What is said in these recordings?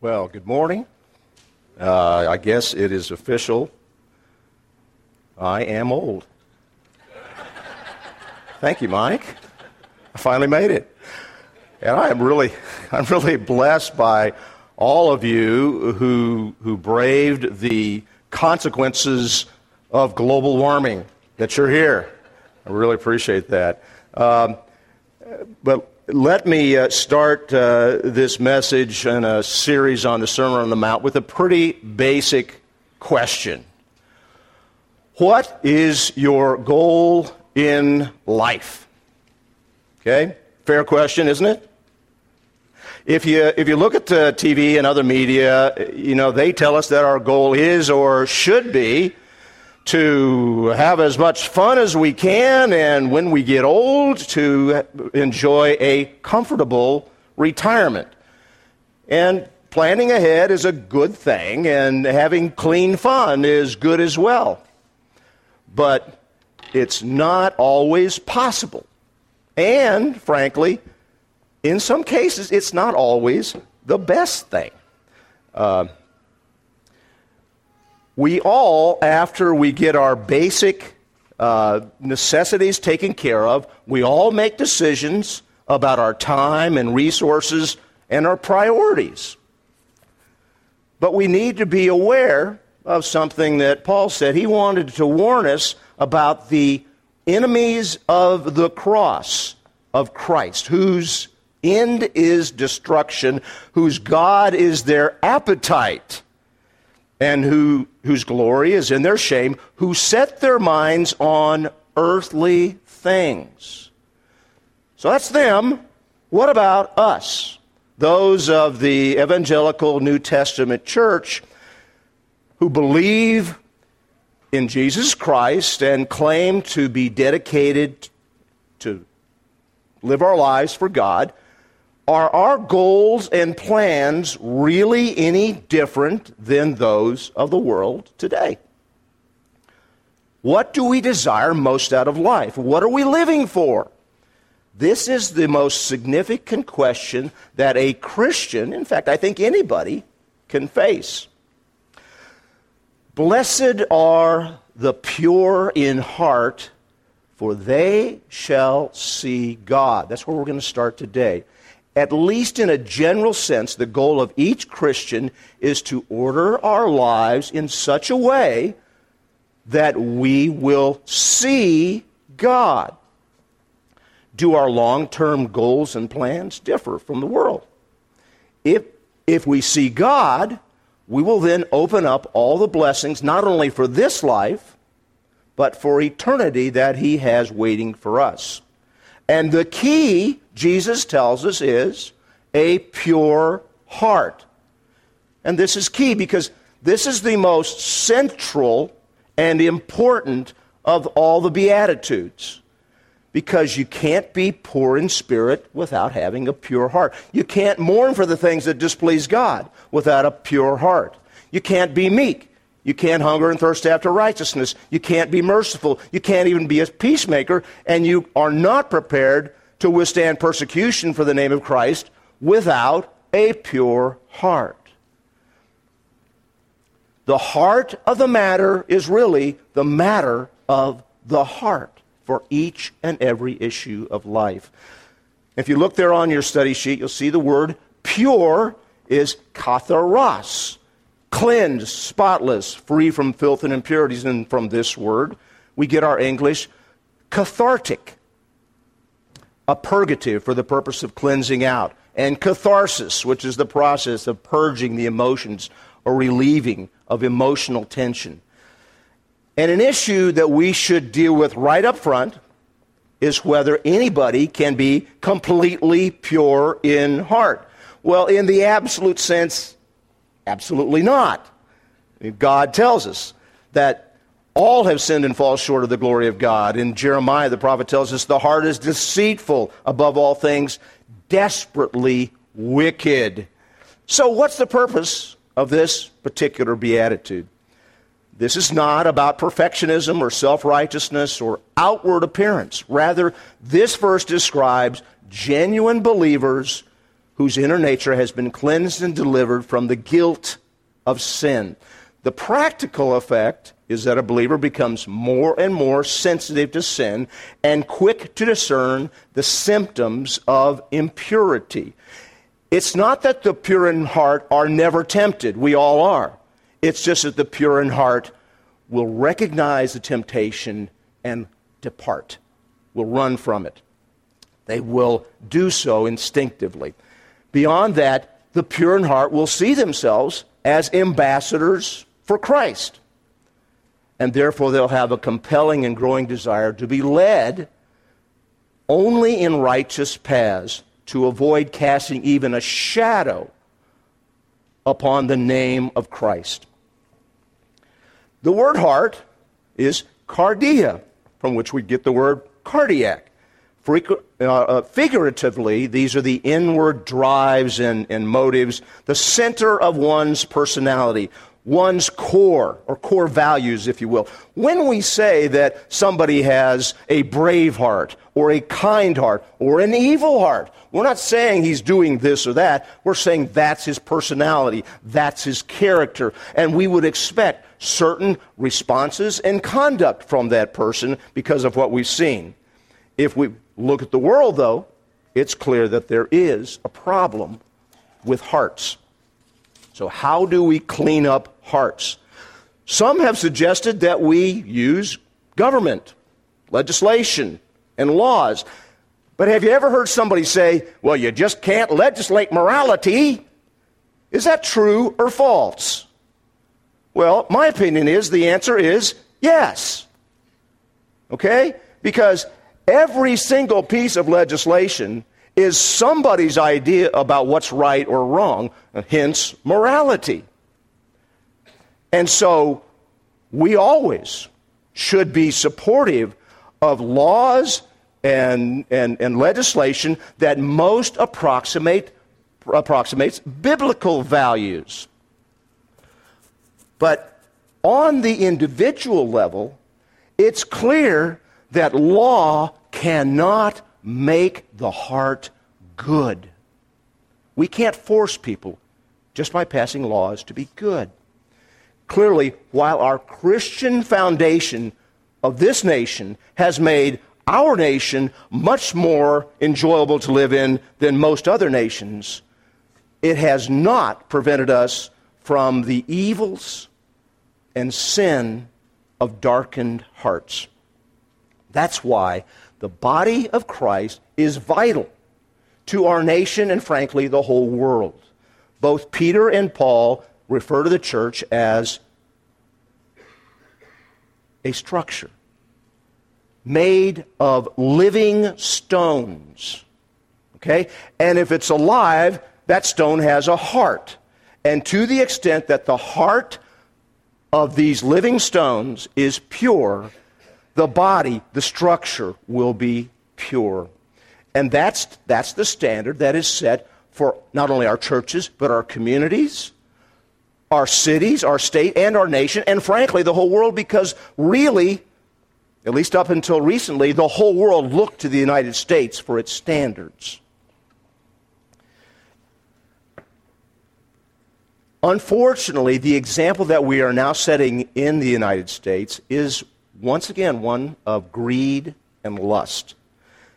Well, good morning. Uh, I guess it is official. I am old. Thank you, Mike. I finally made it. And I am really, I'm really blessed by all of you who, who braved the consequences of global warming that you're here. I really appreciate that. Um, but let me uh, start uh, this message and a series on the Sermon on the Mount with a pretty basic question What is your goal in life? Okay? Fair question, isn't it? If you, if you look at the TV and other media, you know, they tell us that our goal is or should be to have as much fun as we can, and when we get old, to enjoy a comfortable retirement. And planning ahead is a good thing, and having clean fun is good as well. But it's not always possible. And, frankly, in some cases, it's not always the best thing. Uh, we all, after we get our basic uh, necessities taken care of, we all make decisions about our time and resources and our priorities. But we need to be aware of something that Paul said. He wanted to warn us about the enemies of the cross of Christ, whose end is destruction, whose God is their appetite and who, whose glory is in their shame, who set their minds on earthly things. So that's them. What about us? Those of the evangelical New Testament church who believe in Jesus Christ and claim to be dedicated to live our lives for God. Are our goals and plans really any different than those of the world today? What do we desire most out of life? What are we living for? This is the most significant question that a Christian, in fact, I think anybody, can face. Blessed are the pure in heart, for they shall see God. That's where we're going to start today at least in a general sense, the goal of each Christian is to order our lives in such a way that we will see God. Do our long term goals and plans differ from the world? If, if we see God, we will then open up all the blessings, not only for this life, but for eternity that He has waiting for us. And the key, Jesus tells us, is a pure heart. And this is key because this is the most central and important of all the Beatitudes. Because you can't be poor in spirit without having a pure heart. You can't mourn for the things that displease God without a pure heart. You can't be meek you can't hunger and thirst after righteousness. You can't be merciful. You can't even be a peacemaker. And you are not prepared to withstand persecution for the name of Christ without a pure heart. The heart of the matter is really the matter of the heart for each and every issue of life. If you look there on your study sheet, you'll see the word pure is katharos cleansed, spotless, free from filth and impurities. And from this word, we get our English cathartic, a purgative for the purpose of cleansing out, and catharsis, which is the process of purging the emotions or relieving of emotional tension. And an issue that we should deal with right up front is whether anybody can be completely pure in heart. Well, in the absolute sense, Absolutely not. God tells us that all have sinned and fall short of the glory of God. In Jeremiah, the prophet tells us the heart is deceitful above all things, desperately wicked. So, what's the purpose of this particular beatitude? This is not about perfectionism or self righteousness or outward appearance. Rather, this verse describes genuine believers whose inner nature has been cleansed and delivered from the guilt of sin. The practical effect is that a believer becomes more and more sensitive to sin and quick to discern the symptoms of impurity. It's not that the pure in heart are never tempted. We all are. It's just that the pure in heart will recognize the temptation and depart, will run from it. They will do so instinctively. Beyond that, the pure in heart will see themselves as ambassadors for Christ. And therefore, they'll have a compelling and growing desire to be led only in righteous paths to avoid casting even a shadow upon the name of Christ. The word heart is cardia, from which we get the word cardiac. Uh, uh, figuratively, these are the inward drives and, and motives, the center of one's personality, one's core, or core values, if you will. When we say that somebody has a brave heart, or a kind heart, or an evil heart, we're not saying he's doing this or that. We're saying that's his personality, that's his character, and we would expect certain responses and conduct from that person because of what we've seen. If we look at the world, though, it's clear that there is a problem with hearts. So, how do we clean up hearts? Some have suggested that we use government, legislation, and laws. But have you ever heard somebody say, well, you just can't legislate morality? Is that true or false? Well, my opinion is the answer is yes. Okay? Because every single piece of legislation is somebody's idea about what's right or wrong, hence morality. And so we always should be supportive of laws and, and, and legislation that most approximate, approximates biblical values. But on the individual level, it's clear that law cannot make the heart good. We can't force people just by passing laws to be good. Clearly, while our Christian foundation of this nation has made our nation much more enjoyable to live in than most other nations, it has not prevented us from the evils and sin of darkened hearts. That's why the body of Christ is vital to our nation and, frankly, the whole world. Both Peter and Paul refer to the church as a structure made of living stones. Okay? And if it's alive, that stone has a heart. And to the extent that the heart of these living stones is pure, the body, the structure, will be pure. And that's, that's the standard that is set for not only our churches, but our communities, our cities, our state, and our nation, and frankly, the whole world, because really, at least up until recently, the whole world looked to the United States for its standards. Unfortunately, the example that we are now setting in the United States is once again one of greed and lust.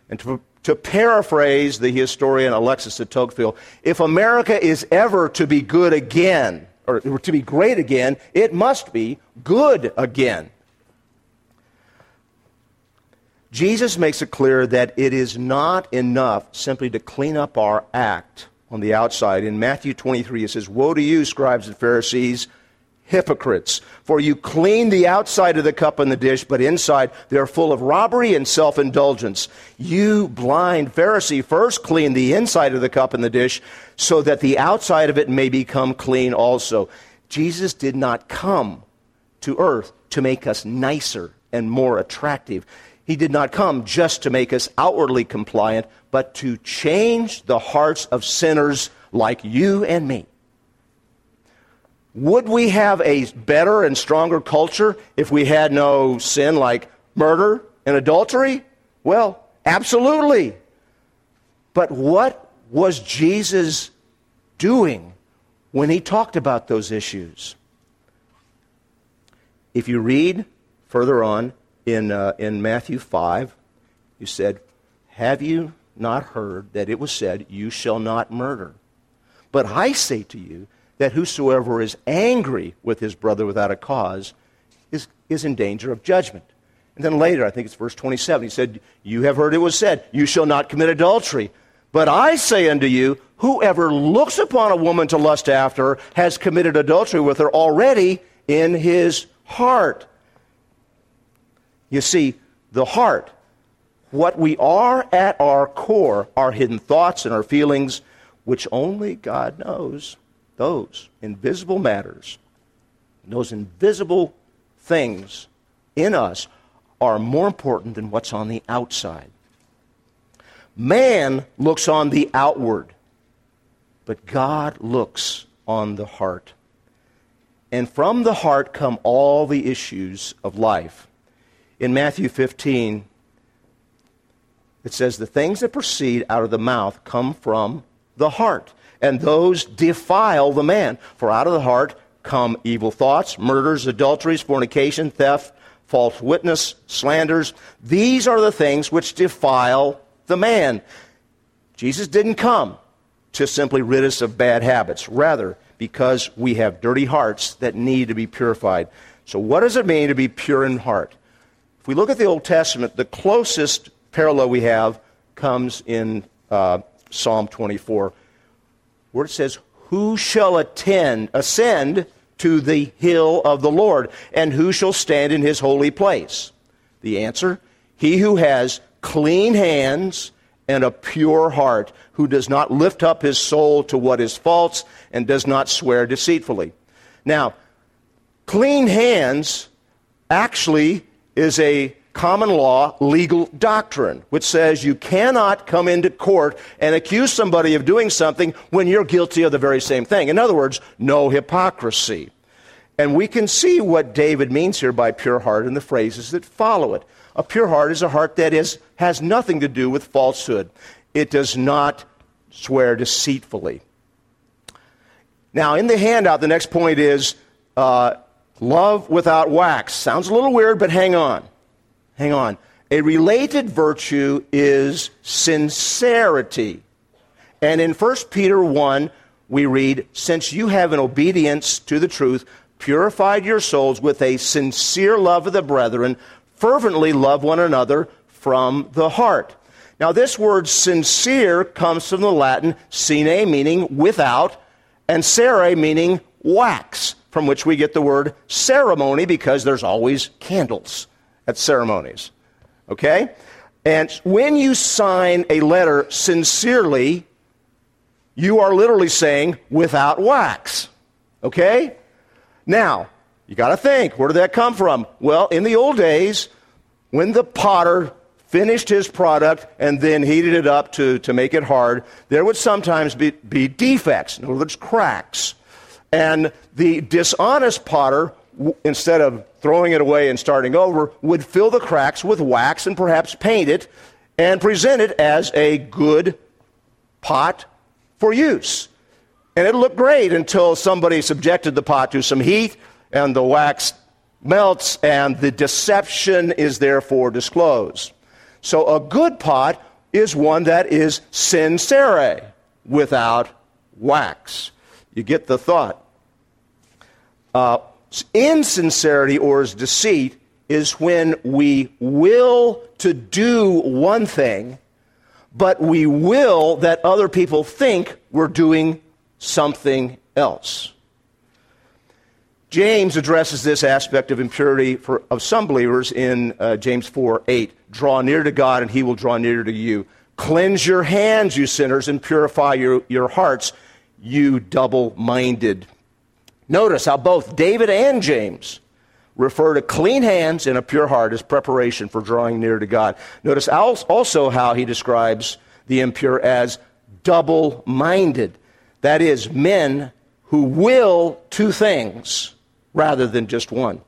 And to, to paraphrase the historian Alexis de Tocqueville, if America is ever to be good again, or to be great again, it must be good again. Jesus makes it clear that it is not enough simply to clean up our act on the outside. In Matthew 23, it says, Woe to you, scribes and Pharisees, hypocrites! For you clean the outside of the cup and the dish, but inside they are full of robbery and self indulgence. You blind Pharisee, first clean the inside of the cup and the dish, so that the outside of it may become clean also. Jesus did not come to earth to make us nicer and more attractive. He did not come just to make us outwardly compliant, but to change the hearts of sinners like you and me. Would we have a better and stronger culture if we had no sin like murder and adultery? Well, absolutely. But what was Jesus doing when he talked about those issues? If you read further on in, uh, in Matthew 5, you said, Have you not heard that it was said, You shall not murder? But I say to you that whosoever is angry with his brother without a cause is, is in danger of judgment. And then later, I think it's verse 27, he said, You have heard it was said, You shall not commit adultery. But I say unto you, whoever looks upon a woman to lust after her has committed adultery with her already in his heart. You see, the heart, what we are at our core, our hidden thoughts and our feelings, which only God knows, those invisible matters, those invisible things in us are more important than what's on the outside. Man looks on the outward, but God looks on the heart. And from the heart come all the issues of life. In Matthew 15, it says, The things that proceed out of the mouth come from the heart, and those defile the man. For out of the heart come evil thoughts, murders, adulteries, fornication, theft, false witness, slanders. These are the things which defile the man. Jesus didn't come to simply rid us of bad habits, rather, because we have dirty hearts that need to be purified. So, what does it mean to be pure in heart? If we look at the Old Testament, the closest parallel we have comes in uh, Psalm 24, where it says, Who shall attend, ascend to the hill of the Lord, and who shall stand in his holy place? The answer He who has clean hands and a pure heart, who does not lift up his soul to what is false and does not swear deceitfully. Now, clean hands actually is a common law legal doctrine, which says you cannot come into court and accuse somebody of doing something when you're guilty of the very same thing. In other words, no hypocrisy. And we can see what David means here by pure heart in the phrases that follow it. A pure heart is a heart that is, has nothing to do with falsehood, it does not swear deceitfully. Now, in the handout, the next point is uh, love without wax. Sounds a little weird, but hang on. Hang on. A related virtue is sincerity. And in 1 Peter 1, we read, Since you have in obedience to the truth purified your souls with a sincere love of the brethren, fervently love one another from the heart. Now, this word sincere comes from the Latin sine, meaning without, and cere, meaning wax, from which we get the word ceremony because there's always candles at ceremonies. Okay? And when you sign a letter sincerely, you are literally saying without wax. Okay? Now, you got to think, where did that come from? Well, in the old days, when the potter finished his product and then heated it up to, to make it hard, there would sometimes be, be defects, in other words, cracks. And the dishonest potter instead of throwing it away and starting over, would fill the cracks with wax and perhaps paint it and present it as a good pot for use. And it looked great until somebody subjected the pot to some heat and the wax melts and the deception is therefore disclosed. So a good pot is one that is sincere without wax. You get the thought. Uh, Insincerity or is deceit is when we will to do one thing, but we will that other people think we're doing something else. James addresses this aspect of impurity for, of some believers in uh, James 4 8. Draw near to God, and he will draw near to you. Cleanse your hands, you sinners, and purify your, your hearts, you double minded. Notice how both David and James refer to clean hands and a pure heart as preparation for drawing near to God. Notice also how he describes the impure as double minded. That is, men who will two things rather than just one.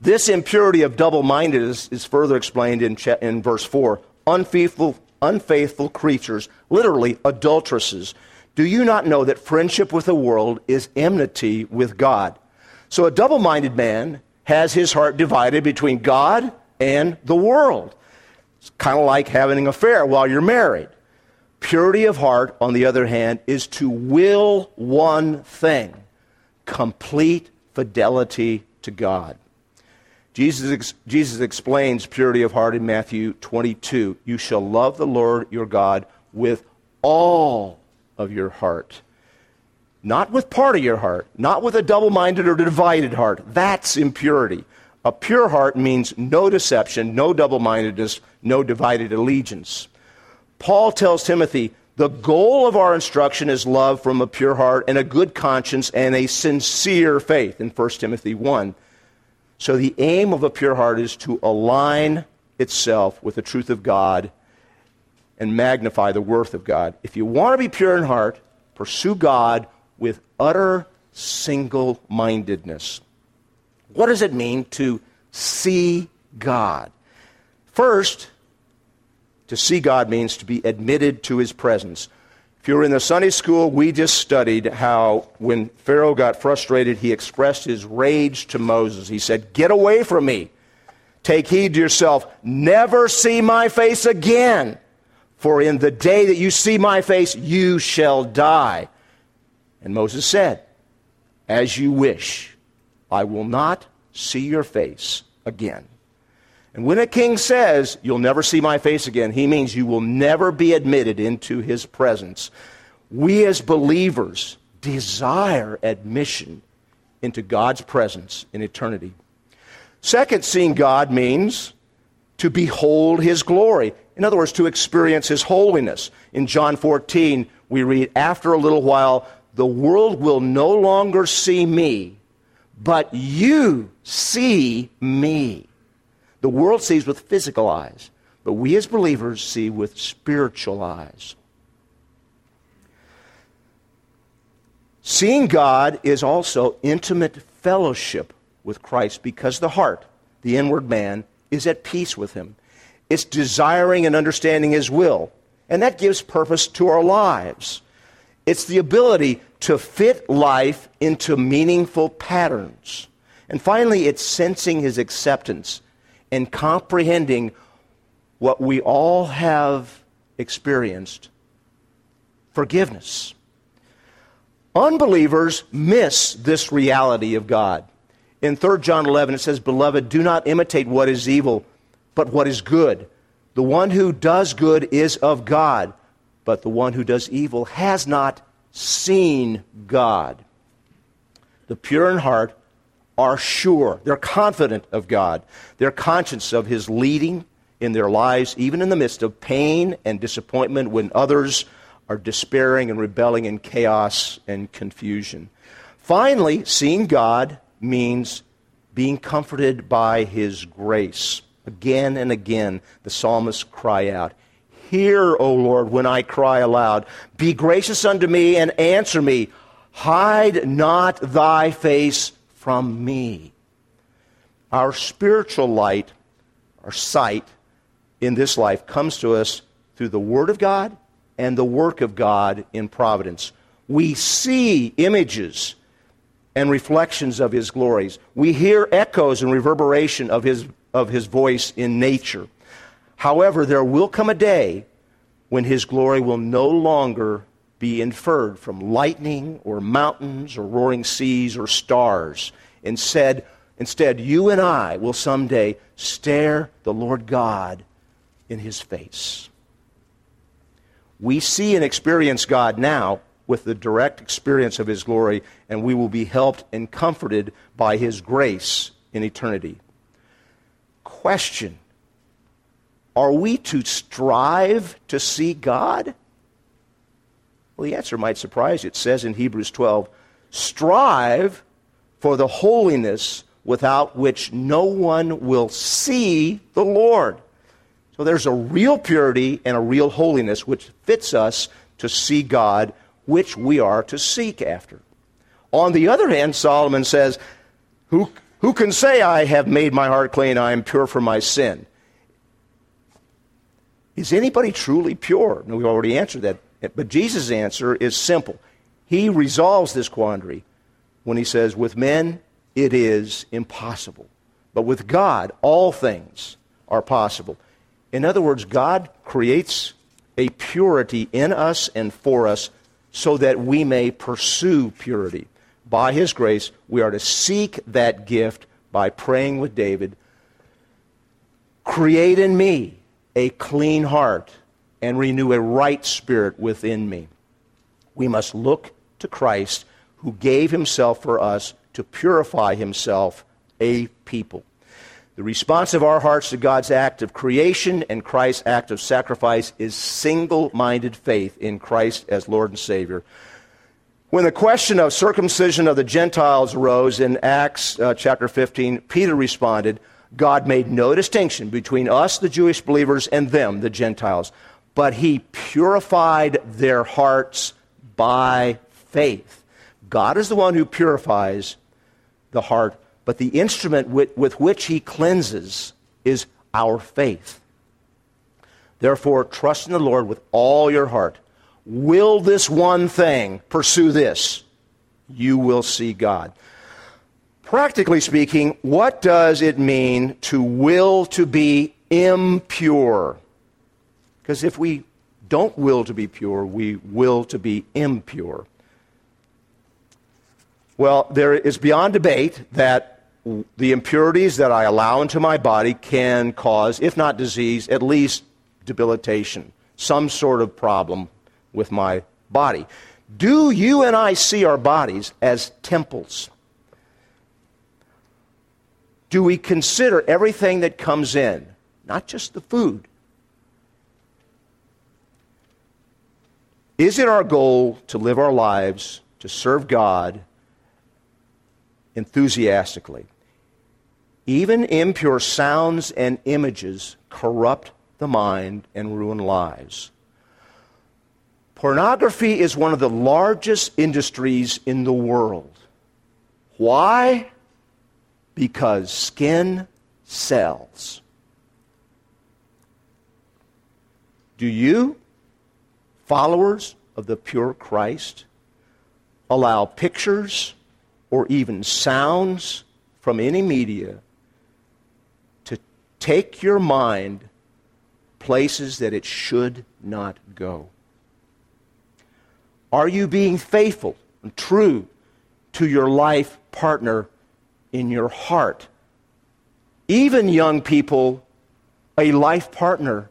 This impurity of double mindedness is further explained in, in verse 4. Unfaithful, unfaithful creatures, literally adulteresses. Do you not know that friendship with the world is enmity with God? So a double minded man has his heart divided between God and the world. It's kind of like having an affair while you're married. Purity of heart, on the other hand, is to will one thing complete fidelity to God. Jesus, ex- Jesus explains purity of heart in Matthew 22. You shall love the Lord your God with all of your heart. Not with part of your heart, not with a double minded or divided heart. That's impurity. A pure heart means no deception, no double mindedness, no divided allegiance. Paul tells Timothy, the goal of our instruction is love from a pure heart and a good conscience and a sincere faith in 1 Timothy 1. So the aim of a pure heart is to align itself with the truth of God and magnify the worth of God. If you want to be pure in heart, pursue God with utter single mindedness. What does it mean to see God? First, to see God means to be admitted to his presence. If you were in the Sunday school, we just studied how when Pharaoh got frustrated, he expressed his rage to Moses. He said, Get away from me. Take heed to yourself. Never see my face again. For in the day that you see my face, you shall die. And Moses said, As you wish, I will not see your face again. And when a king says, You'll never see my face again, he means you will never be admitted into his presence. We as believers desire admission into God's presence in eternity. Second, seeing God means to behold his glory. In other words, to experience his holiness. In John 14, we read, After a little while, the world will no longer see me, but you see me. The world sees with physical eyes, but we as believers see with spiritual eyes. Seeing God is also intimate fellowship with Christ because the heart, the inward man, is at peace with Him. It's desiring and understanding His will, and that gives purpose to our lives. It's the ability to fit life into meaningful patterns. And finally, it's sensing His acceptance and comprehending what we all have experienced forgiveness. Unbelievers miss this reality of God. In 3 John 11, it says, Beloved, do not imitate what is evil, but what is good. The one who does good is of God, but the one who does evil has not seen God. The pure in heart are sure. They're confident of God. They're conscious of His leading in their lives, even in the midst of pain and disappointment when others are despairing and rebelling in chaos and confusion. Finally, seeing God means being comforted by His grace. Again and again, the psalmists cry out, Hear, O Lord, when I cry aloud. Be gracious unto me and answer me. Hide not thy face from me. Our spiritual light, our sight in this life comes to us through the Word of God and the work of God in providence. We see images and reflections of His glories. We hear echoes and reverberation of His, of his voice in nature. However, there will come a day when His glory will no longer be inferred from lightning or mountains or roaring seas or stars. Instead, instead, you and I will someday stare the Lord God in his face. We see and experience God now with the direct experience of his glory, and we will be helped and comforted by his grace in eternity. Question Are we to strive to see God? Well, the answer might surprise you. It says in Hebrews 12, strive for the holiness without which no one will see the Lord. So there's a real purity and a real holiness which fits us to see God, which we are to seek after. On the other hand, Solomon says, Who, who can say, I have made my heart clean, I am pure from my sin? Is anybody truly pure? No, we've already answered that. But Jesus' answer is simple. He resolves this quandary when he says, With men, it is impossible. But with God, all things are possible. In other words, God creates a purity in us and for us so that we may pursue purity. By His grace, we are to seek that gift by praying with David Create in me a clean heart and renew a right spirit within me. We must look to Christ who gave himself for us to purify himself a people. The response of our hearts to God's act of creation and Christ's act of sacrifice is single minded faith in Christ as Lord and Savior. When the question of circumcision of the Gentiles arose in Acts uh, chapter 15, Peter responded, God made no distinction between us, the Jewish believers, and them, the Gentiles, but he purified their hearts by faith. God is the one who purifies the heart, but the instrument with, with which he cleanses is our faith. Therefore, trust in the Lord with all your heart. Will this one thing pursue this? You will see God. Practically speaking, what does it mean to will to be impure? Because if we don't will to be pure, we will to be impure. Well, there is beyond debate that the impurities that I allow into my body can cause, if not disease, at least debilitation, some sort of problem with my body. Do you and I see our bodies as temples? do we consider everything that comes in, not just the food? Is it our goal to live our lives to serve God enthusiastically? Even impure sounds and images corrupt the mind and ruin lives. Pornography is one of the largest industries in the world. Why? because skin sells. Do you, followers of the pure Christ, allow pictures or even sounds from any media to take your mind places that it should not go? Are you being faithful and true to your life partner in your heart. Even young people, a life partner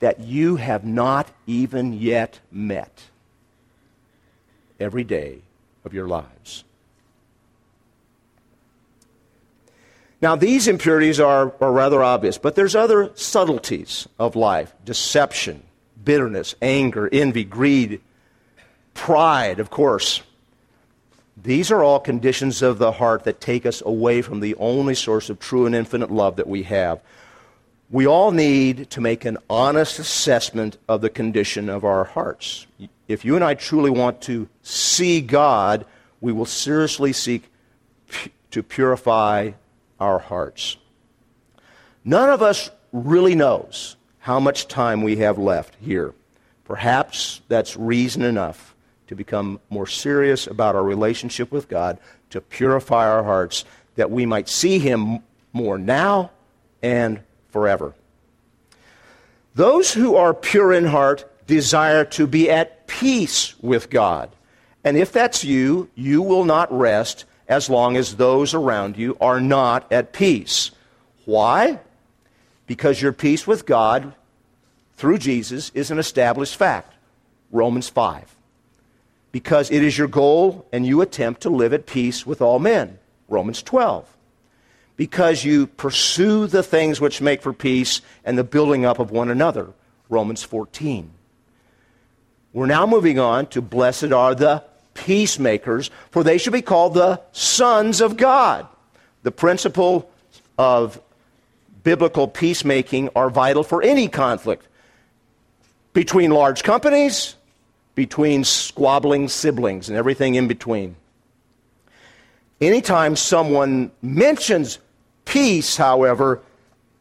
that you have not even yet met every day of your lives. Now, these impurities are, are rather obvious, but there's other subtleties of life deception, bitterness, anger, envy, greed, pride, of course. These are all conditions of the heart that take us away from the only source of true and infinite love that we have. We all need to make an honest assessment of the condition of our hearts. If you and I truly want to see God, we will seriously seek to purify our hearts. None of us really knows how much time we have left here. Perhaps that's reason enough to become more serious about our relationship with God, to purify our hearts, that we might see Him more now and forever. Those who are pure in heart desire to be at peace with God. And if that's you, you will not rest as long as those around you are not at peace. Why? Because your peace with God through Jesus is an established fact. Romans 5 because it is your goal and you attempt to live at peace with all men. Romans 12. Because you pursue the things which make for peace and the building up of one another. Romans 14. We're now moving on to blessed are the peacemakers, for they shall be called the sons of God. The principle of biblical peacemaking are vital for any conflict between large companies, between squabbling siblings and everything in between. Anytime someone mentions peace, however,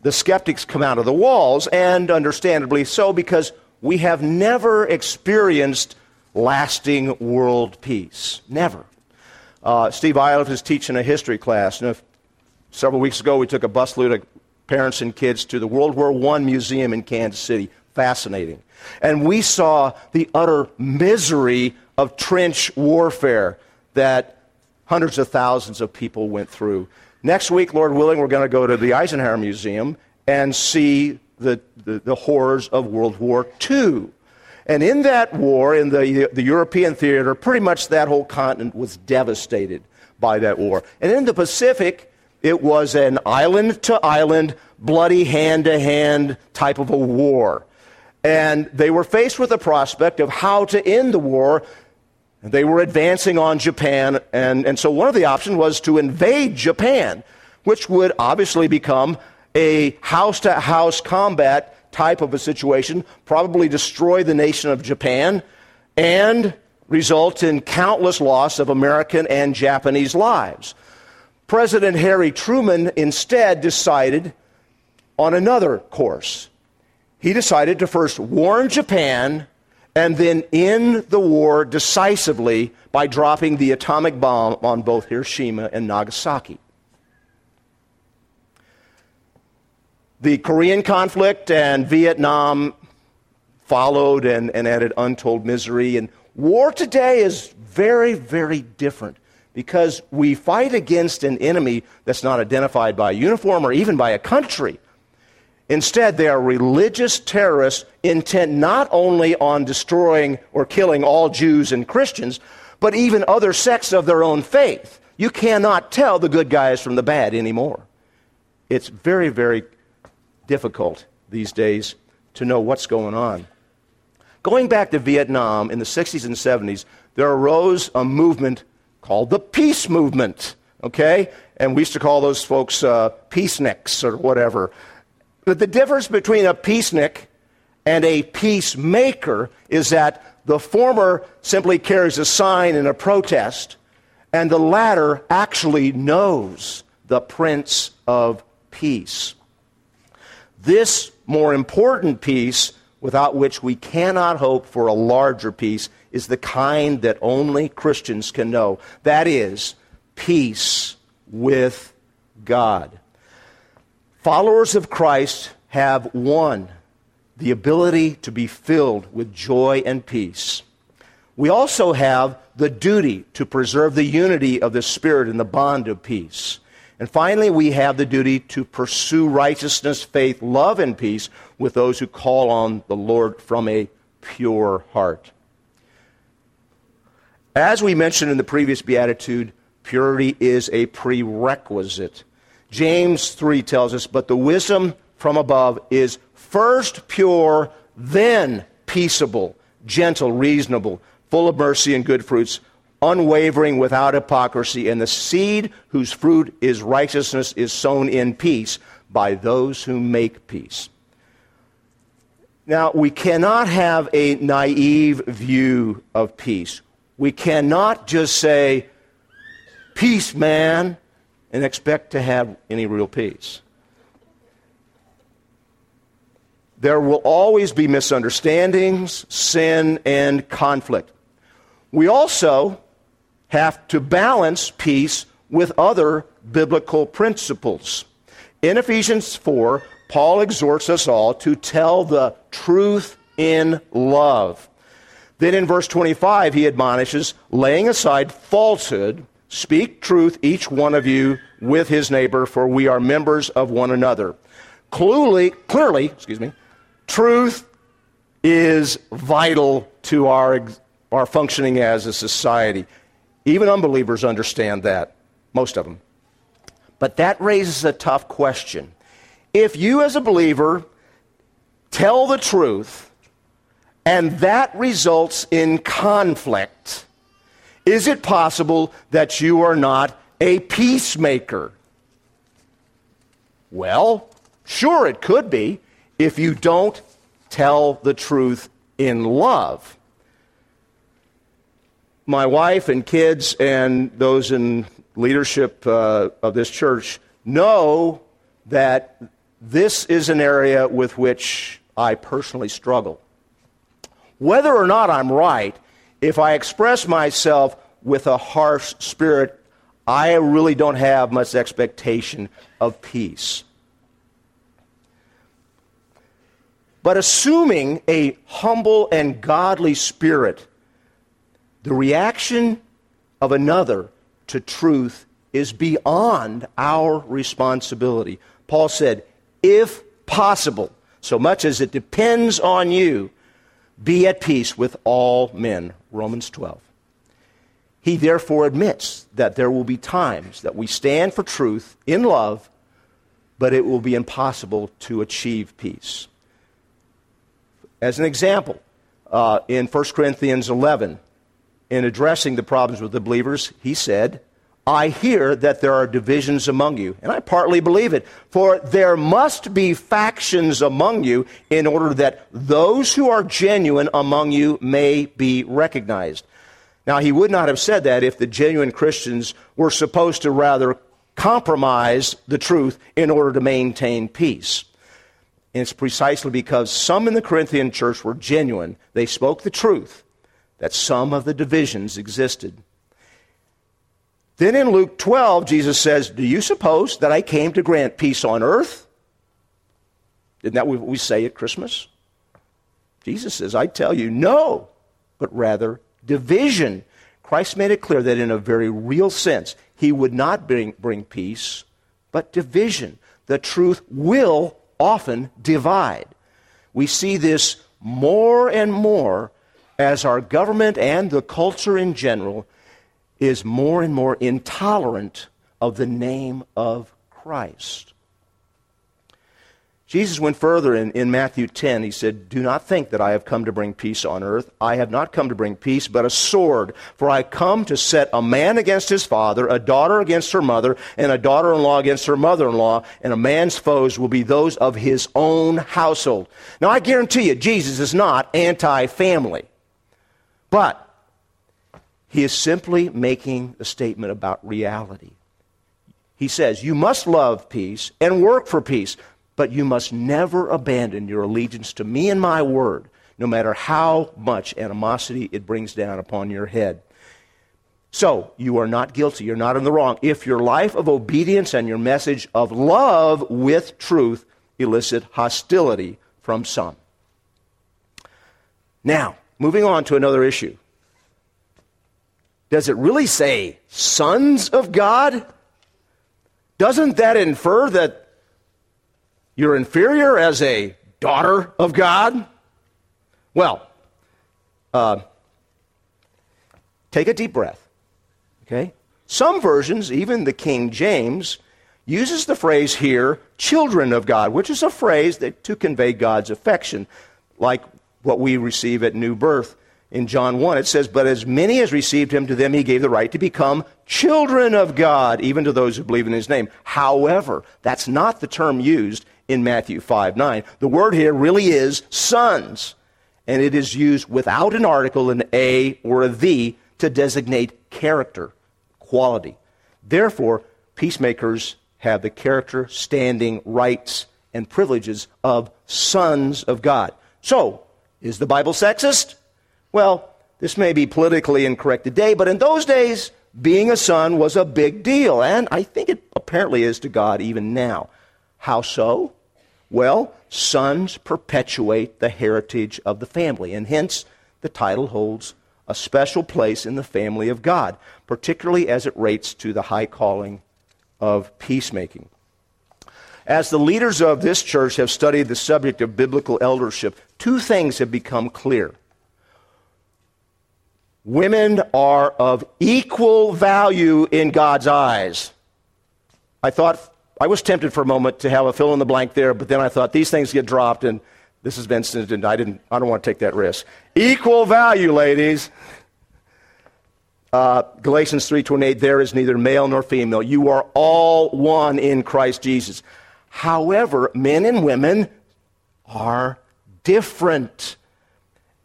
the skeptics come out of the walls, and understandably so, because we have never experienced lasting world peace. Never. Uh, Steve Eilert is teaching a history class. And several weeks ago, we took a busload of parents and kids to the World War I Museum in Kansas City. Fascinating. And we saw the utter misery of trench warfare that hundreds of thousands of people went through. Next week, Lord willing, we're going to go to the Eisenhower Museum and see the, the, the horrors of World War II. And in that war, in the, the European theater, pretty much that whole continent was devastated by that war. And in the Pacific, it was an island to island, bloody hand to hand type of a war. And they were faced with the prospect of how to end the war they were advancing on Japan, and, and so one of the options was to invade Japan, which would obviously become a house to house combat type of a situation, probably destroy the nation of Japan, and result in countless loss of American and Japanese lives. President Harry Truman instead decided on another course. He decided to first warn Japan and then end the war decisively by dropping the atomic bomb on both Hiroshima and Nagasaki. The Korean conflict and Vietnam followed and, and added untold misery. And war today is very, very different because we fight against an enemy that's not identified by a uniform or even by a country. Instead, they are religious terrorists intent not only on destroying or killing all Jews and Christians, but even other sects of their own faith. You cannot tell the good guys from the bad anymore. It's very, very difficult these days to know what's going on. Going back to Vietnam in the 60s and 70s, there arose a movement called the Peace Movement, okay? And we used to call those folks uh, peaceniks or whatever. But the difference between a peacenik and a peacemaker is that the former simply carries a sign in a protest, and the latter actually knows the Prince of Peace. This more important peace, without which we cannot hope for a larger peace, is the kind that only Christians can know. That is, peace with God. Followers of Christ have one, the ability to be filled with joy and peace. We also have the duty to preserve the unity of the Spirit in the bond of peace. And finally, we have the duty to pursue righteousness, faith, love, and peace with those who call on the Lord from a pure heart. As we mentioned in the previous beatitude, purity is a prerequisite James 3 tells us, but the wisdom from above is first pure, then peaceable, gentle, reasonable, full of mercy and good fruits, unwavering, without hypocrisy, and the seed whose fruit is righteousness is sown in peace by those who make peace. Now, we cannot have a naive view of peace. We cannot just say, Peace, man, and expect to have any real peace. There will always be misunderstandings, sin, and conflict. We also have to balance peace with other biblical principles. In Ephesians 4, Paul exhorts us all to tell the truth in love. Then in verse 25, he admonishes, laying aside falsehood, Speak truth, each one of you, with his neighbor, for we are members of one another. Clearly, clearly, excuse me, truth is vital to our, our functioning as a society. Even unbelievers understand that, most of them. But that raises a tough question. If you, as a believer, tell the truth, and that results in conflict, is it possible that you are not a peacemaker? Well, sure, it could be if you don't tell the truth in love. My wife and kids and those in leadership uh, of this church know that this is an area with which I personally struggle. Whether or not I'm right, if I express myself with a harsh spirit, I really don't have much expectation of peace. But assuming a humble and godly spirit, the reaction of another to truth is beyond our responsibility. Paul said, if possible, so much as it depends on you, be at peace with all men. Romans 12. He therefore admits that there will be times that we stand for truth in love, but it will be impossible to achieve peace. As an example, uh, in 1 Corinthians 11, in addressing the problems with the believers, he said, I hear that there are divisions among you. And I partly believe it. For there must be factions among you in order that those who are genuine among you may be recognized. Now, he would not have said that if the genuine Christians were supposed to rather compromise the truth in order to maintain peace. And it's precisely because some in the Corinthian church were genuine, they spoke the truth, that some of the divisions existed. Then in Luke 12, Jesus says, Do you suppose that I came to grant peace on earth? Isn't that what we say at Christmas? Jesus says, I tell you, no, but rather division. Christ made it clear that in a very real sense, he would not bring, bring peace, but division. The truth will often divide. We see this more and more as our government and the culture in general is more and more intolerant of the name of Christ. Jesus went further in, in Matthew 10. He said, Do not think that I have come to bring peace on earth. I have not come to bring peace, but a sword. For I come to set a man against his father, a daughter against her mother, and a daughter in law against her mother in law, and a man's foes will be those of his own household. Now, I guarantee you, Jesus is not anti family. But he is simply making a statement about reality. He says, You must love peace and work for peace, but you must never abandon your allegiance to me and my word, no matter how much animosity it brings down upon your head. So, you are not guilty. You're not in the wrong. If your life of obedience and your message of love with truth elicit hostility from some. Now, moving on to another issue. Does it really say sons of God? Doesn't that infer that you're inferior as a daughter of God? Well, uh, take a deep breath. Okay? Some versions, even the King James, uses the phrase here, children of God, which is a phrase that, to convey God's affection, like what we receive at new birth in John 1, it says, But as many as received him, to them he gave the right to become children of God, even to those who believe in his name. However, that's not the term used in Matthew 5 9. The word here really is sons, and it is used without an article, an a or a the, to designate character, quality. Therefore, peacemakers have the character, standing, rights, and privileges of sons of God. So, is the Bible sexist? Well, this may be politically incorrect today, but in those days, being a son was a big deal, and I think it apparently is to God even now. How so? Well, sons perpetuate the heritage of the family, and hence the title holds a special place in the family of God, particularly as it relates to the high calling of peacemaking. As the leaders of this church have studied the subject of biblical eldership, two things have become clear. Women are of equal value in God's eyes. I thought, I was tempted for a moment to have a fill in the blank there, but then I thought these things get dropped and this is Vincent and I didn't, I don't want to take that risk. Equal value, ladies. Uh, Galatians 3.28, there is neither male nor female. You are all one in Christ Jesus. However, men and women are different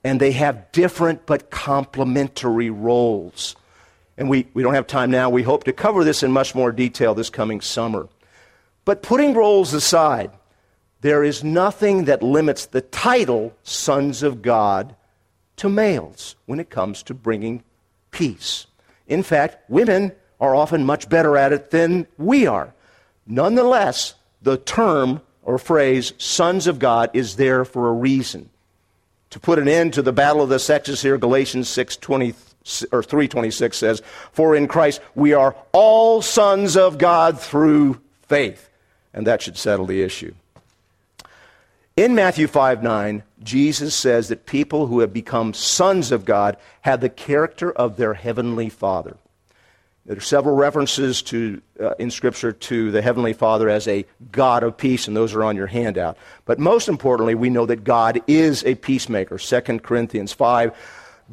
and they have different but complementary roles. And we, we don't have time now. We hope to cover this in much more detail this coming summer. But putting roles aside, there is nothing that limits the title sons of God to males when it comes to bringing peace. In fact, women are often much better at it than we are. Nonetheless, the term or phrase sons of God is there for a reason. To put an end to the battle of the sexes here, Galatians 6 20, or 326 says, For in Christ we are all sons of God through faith. And that should settle the issue. In Matthew 5 9, Jesus says that people who have become sons of God have the character of their heavenly Father. There are several references to, uh, in Scripture to the Heavenly Father as a God of peace, and those are on your handout. But most importantly, we know that God is a peacemaker. 2 Corinthians 5.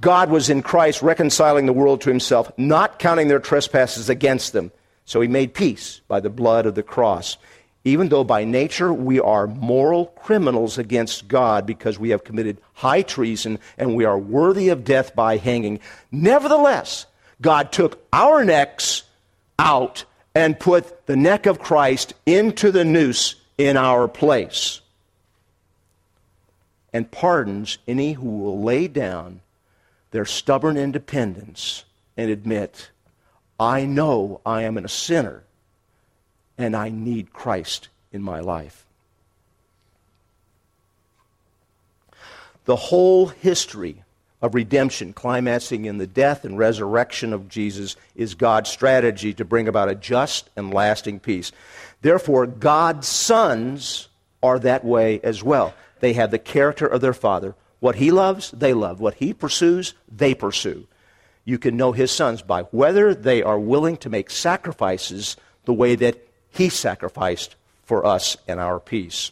God was in Christ reconciling the world to himself, not counting their trespasses against them. So he made peace by the blood of the cross. Even though by nature we are moral criminals against God because we have committed high treason and we are worthy of death by hanging, nevertheless, God took our necks out and put the neck of Christ into the noose in our place and pardons any who will lay down their stubborn independence and admit, I know I am a sinner and I need Christ in my life. The whole history of redemption, climaxing in the death and resurrection of Jesus, is God's strategy to bring about a just and lasting peace. Therefore, God's sons are that way as well. They have the character of their Father. What He loves, they love. What He pursues, they pursue. You can know His sons by whether they are willing to make sacrifices the way that He sacrificed for us and our peace.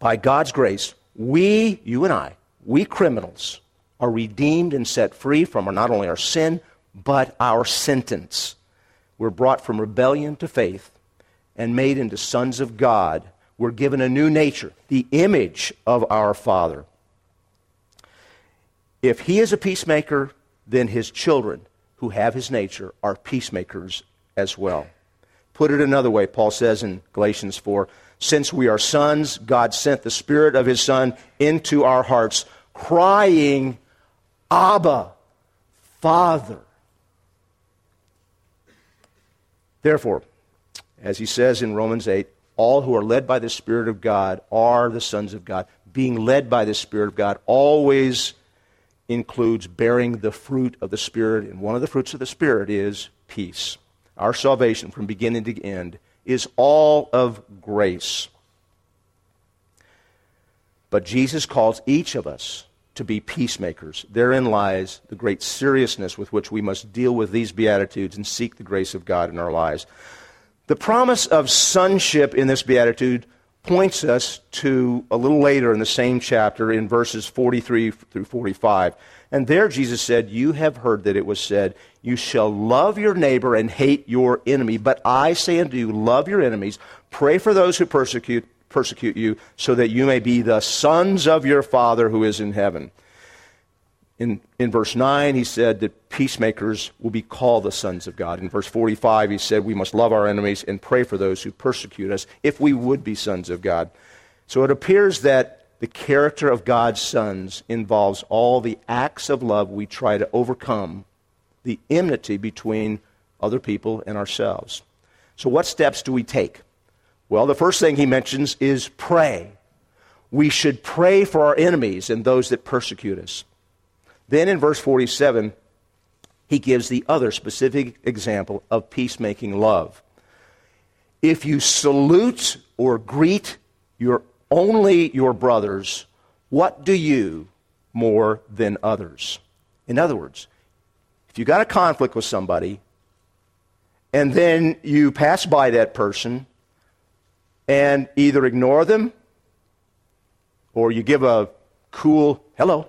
By God's grace, we, you and I, we criminals are redeemed and set free from not only our sin, but our sentence. We're brought from rebellion to faith and made into sons of God. We're given a new nature, the image of our Father. If he is a peacemaker, then his children who have his nature are peacemakers as well. Put it another way, Paul says in Galatians 4 Since we are sons, God sent the Spirit of his Son into our hearts crying, Abba, Father. Therefore, as he says in Romans 8, all who are led by the Spirit of God are the sons of God. Being led by the Spirit of God always includes bearing the fruit of the Spirit, and one of the fruits of the Spirit is peace. Our salvation from beginning to end is all of grace. But Jesus calls each of us to be peacemakers. Therein lies the great seriousness with which we must deal with these Beatitudes and seek the grace of God in our lives. The promise of sonship in this Beatitude points us to a little later in the same chapter in verses 43 through 45. And there Jesus said, You have heard that it was said, You shall love your neighbor and hate your enemy. But I say unto you, love your enemies, pray for those who persecute persecute you, so that you may be the sons of your Father who is in heaven. In, in verse 9, he said that peacemakers will be called the sons of God. In verse 45, he said we must love our enemies and pray for those who persecute us if we would be sons of God. So it appears that the character of God's sons involves all the acts of love we try to overcome the enmity between other people and ourselves. So, what steps do we take? Well, the first thing he mentions is pray. We should pray for our enemies and those that persecute us. Then in verse 47, he gives the other specific example of peacemaking love. If you salute or greet your only your brothers, what do you more than others? In other words, if you got a conflict with somebody and then you pass by that person and either ignore them or you give a cool hello,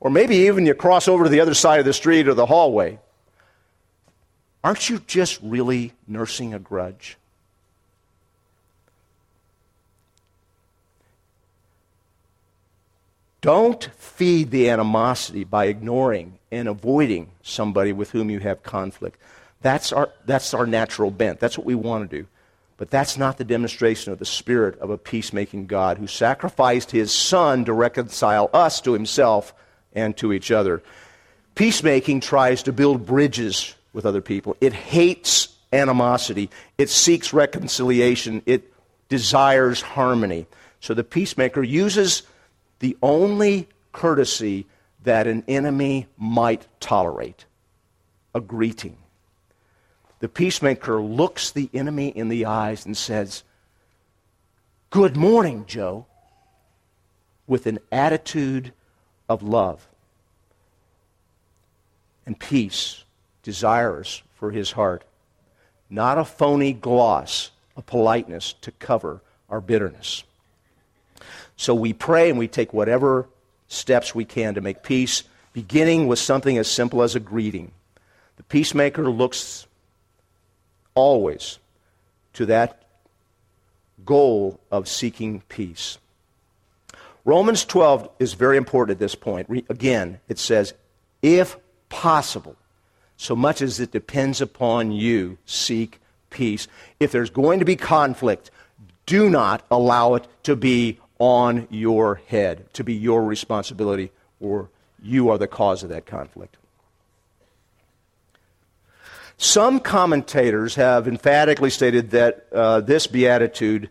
or maybe even you cross over to the other side of the street or the hallway. Aren't you just really nursing a grudge? Don't feed the animosity by ignoring and avoiding somebody with whom you have conflict. That's our, that's our natural bent. That's what we want to do. But that's not the demonstration of the Spirit of a peacemaking God who sacrificed his Son to reconcile us to himself and to each other. Peacemaking tries to build bridges with other people, it hates animosity, it seeks reconciliation, it desires harmony. So the peacemaker uses the only courtesy that an enemy might tolerate a greeting. The peacemaker looks the enemy in the eyes and says, Good morning, Joe, with an attitude of love and peace, desirous for his heart, not a phony gloss of politeness to cover our bitterness. So we pray and we take whatever steps we can to make peace, beginning with something as simple as a greeting. The peacemaker looks always to that goal of seeking peace. Romans 12 is very important at this point. again, it says, if possible, so much as it depends upon you, seek peace. If there's going to be conflict, do not allow it to be on your head, to be your responsibility, or you are the cause of that conflict. Some commentators have emphatically stated that uh, this beatitude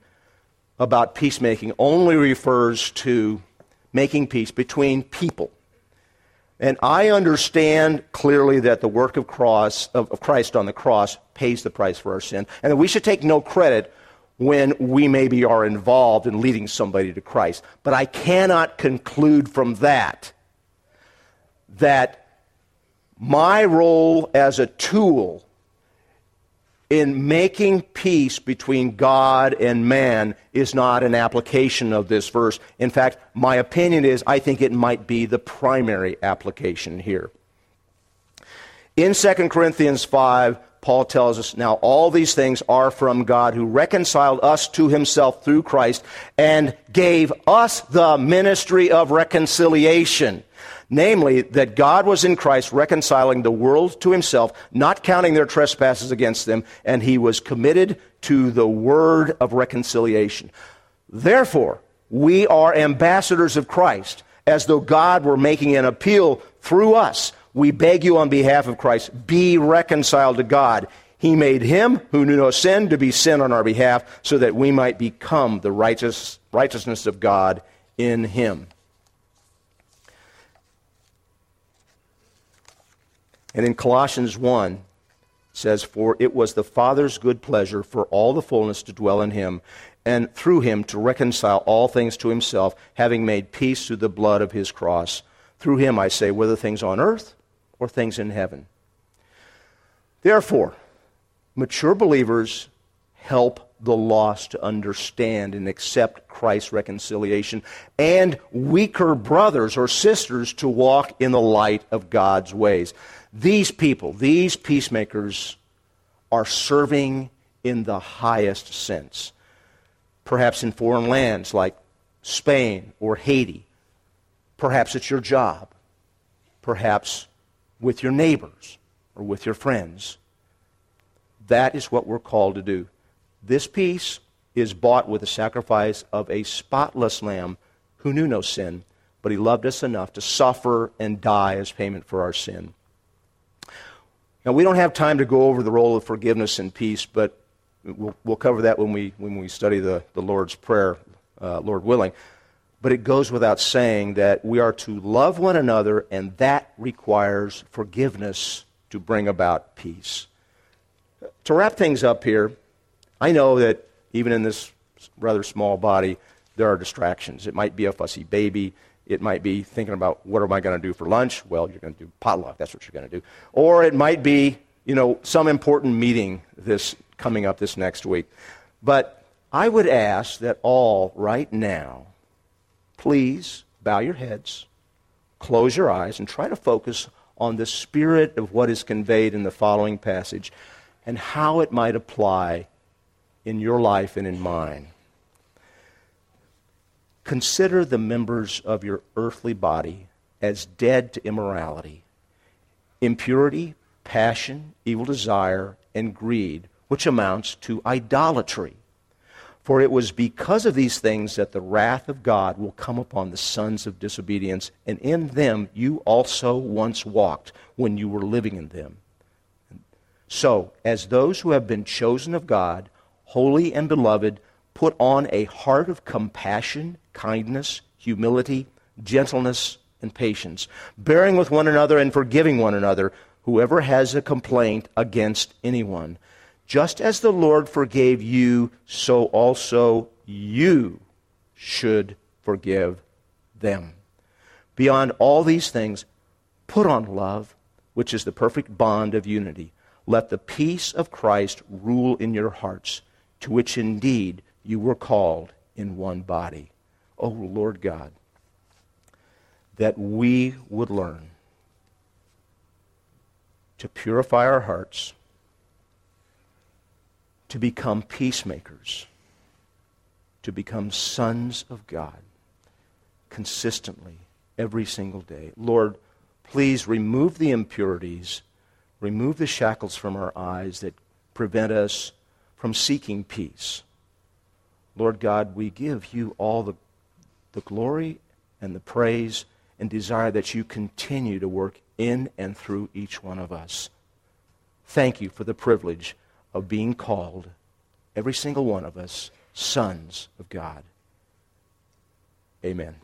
about peacemaking only refers to making peace between people. And I understand clearly that the work of, cross, of, of Christ on the cross pays the price for our sin, and that we should take no credit when we maybe are involved in leading somebody to Christ. But I cannot conclude from that that my role as a tool in making peace between God and man is not an application of this verse. In fact, my opinion is I think it might be the primary application here. In 2 Corinthians 5, Paul tells us, Now all these things are from God who reconciled us to himself through Christ and gave us the ministry of reconciliation. Namely, that God was in Christ reconciling the world to himself, not counting their trespasses against them, and he was committed to the word of reconciliation. Therefore, we are ambassadors of Christ, as though God were making an appeal through us. We beg you on behalf of Christ, be reconciled to God. He made him who knew no sin to be sin on our behalf so that we might become the righteous, righteousness of God in him. And in Colossians 1, it says, For it was the Father's good pleasure for all the fullness to dwell in him, and through him to reconcile all things to himself, having made peace through the blood of his cross. Through him, I say, whether things on earth or things in heaven. Therefore, mature believers help the lost to understand and accept Christ's reconciliation, and weaker brothers or sisters to walk in the light of God's ways. These people, these peacemakers, are serving in the highest sense. Perhaps in foreign lands like Spain or Haiti. Perhaps it's your job. Perhaps with your neighbors or with your friends. That is what we're called to do. This peace is bought with the sacrifice of a spotless lamb who knew no sin, but he loved us enough to suffer and die as payment for our sin. Now, we don't have time to go over the role of forgiveness and peace, but we'll, we'll cover that when we, when we study the, the Lord's Prayer, uh, Lord willing. But it goes without saying that we are to love one another, and that requires forgiveness to bring about peace. To wrap things up here, I know that even in this rather small body, there are distractions. It might be a fussy baby. It might be thinking about what am I going to do for lunch? Well, you're going to do potluck. That's what you're going to do. Or it might be, you know, some important meeting this coming up this next week. But I would ask that all right now please bow your heads, close your eyes, and try to focus on the spirit of what is conveyed in the following passage and how it might apply in your life and in mine. Consider the members of your earthly body as dead to immorality, impurity, passion, evil desire, and greed which amounts to idolatry. For it was because of these things that the wrath of God will come upon the sons of disobedience, and in them you also once walked when you were living in them. So, as those who have been chosen of God, holy and beloved, put on a heart of compassion, kindness, humility, gentleness, and patience, bearing with one another and forgiving one another, whoever has a complaint against anyone. Just as the Lord forgave you, so also you should forgive them. Beyond all these things, put on love, which is the perfect bond of unity. Let the peace of Christ rule in your hearts, to which indeed you were called in one body. Oh, Lord God, that we would learn to purify our hearts to become peacemakers, to become sons of God consistently every single day. Lord, please remove the impurities, remove the shackles from our eyes that prevent us from seeking peace. Lord God, we give you all the, the glory and the praise and desire that you continue to work in and through each one of us. Thank you for the privilege of being called, every single one of us, sons of God. Amen.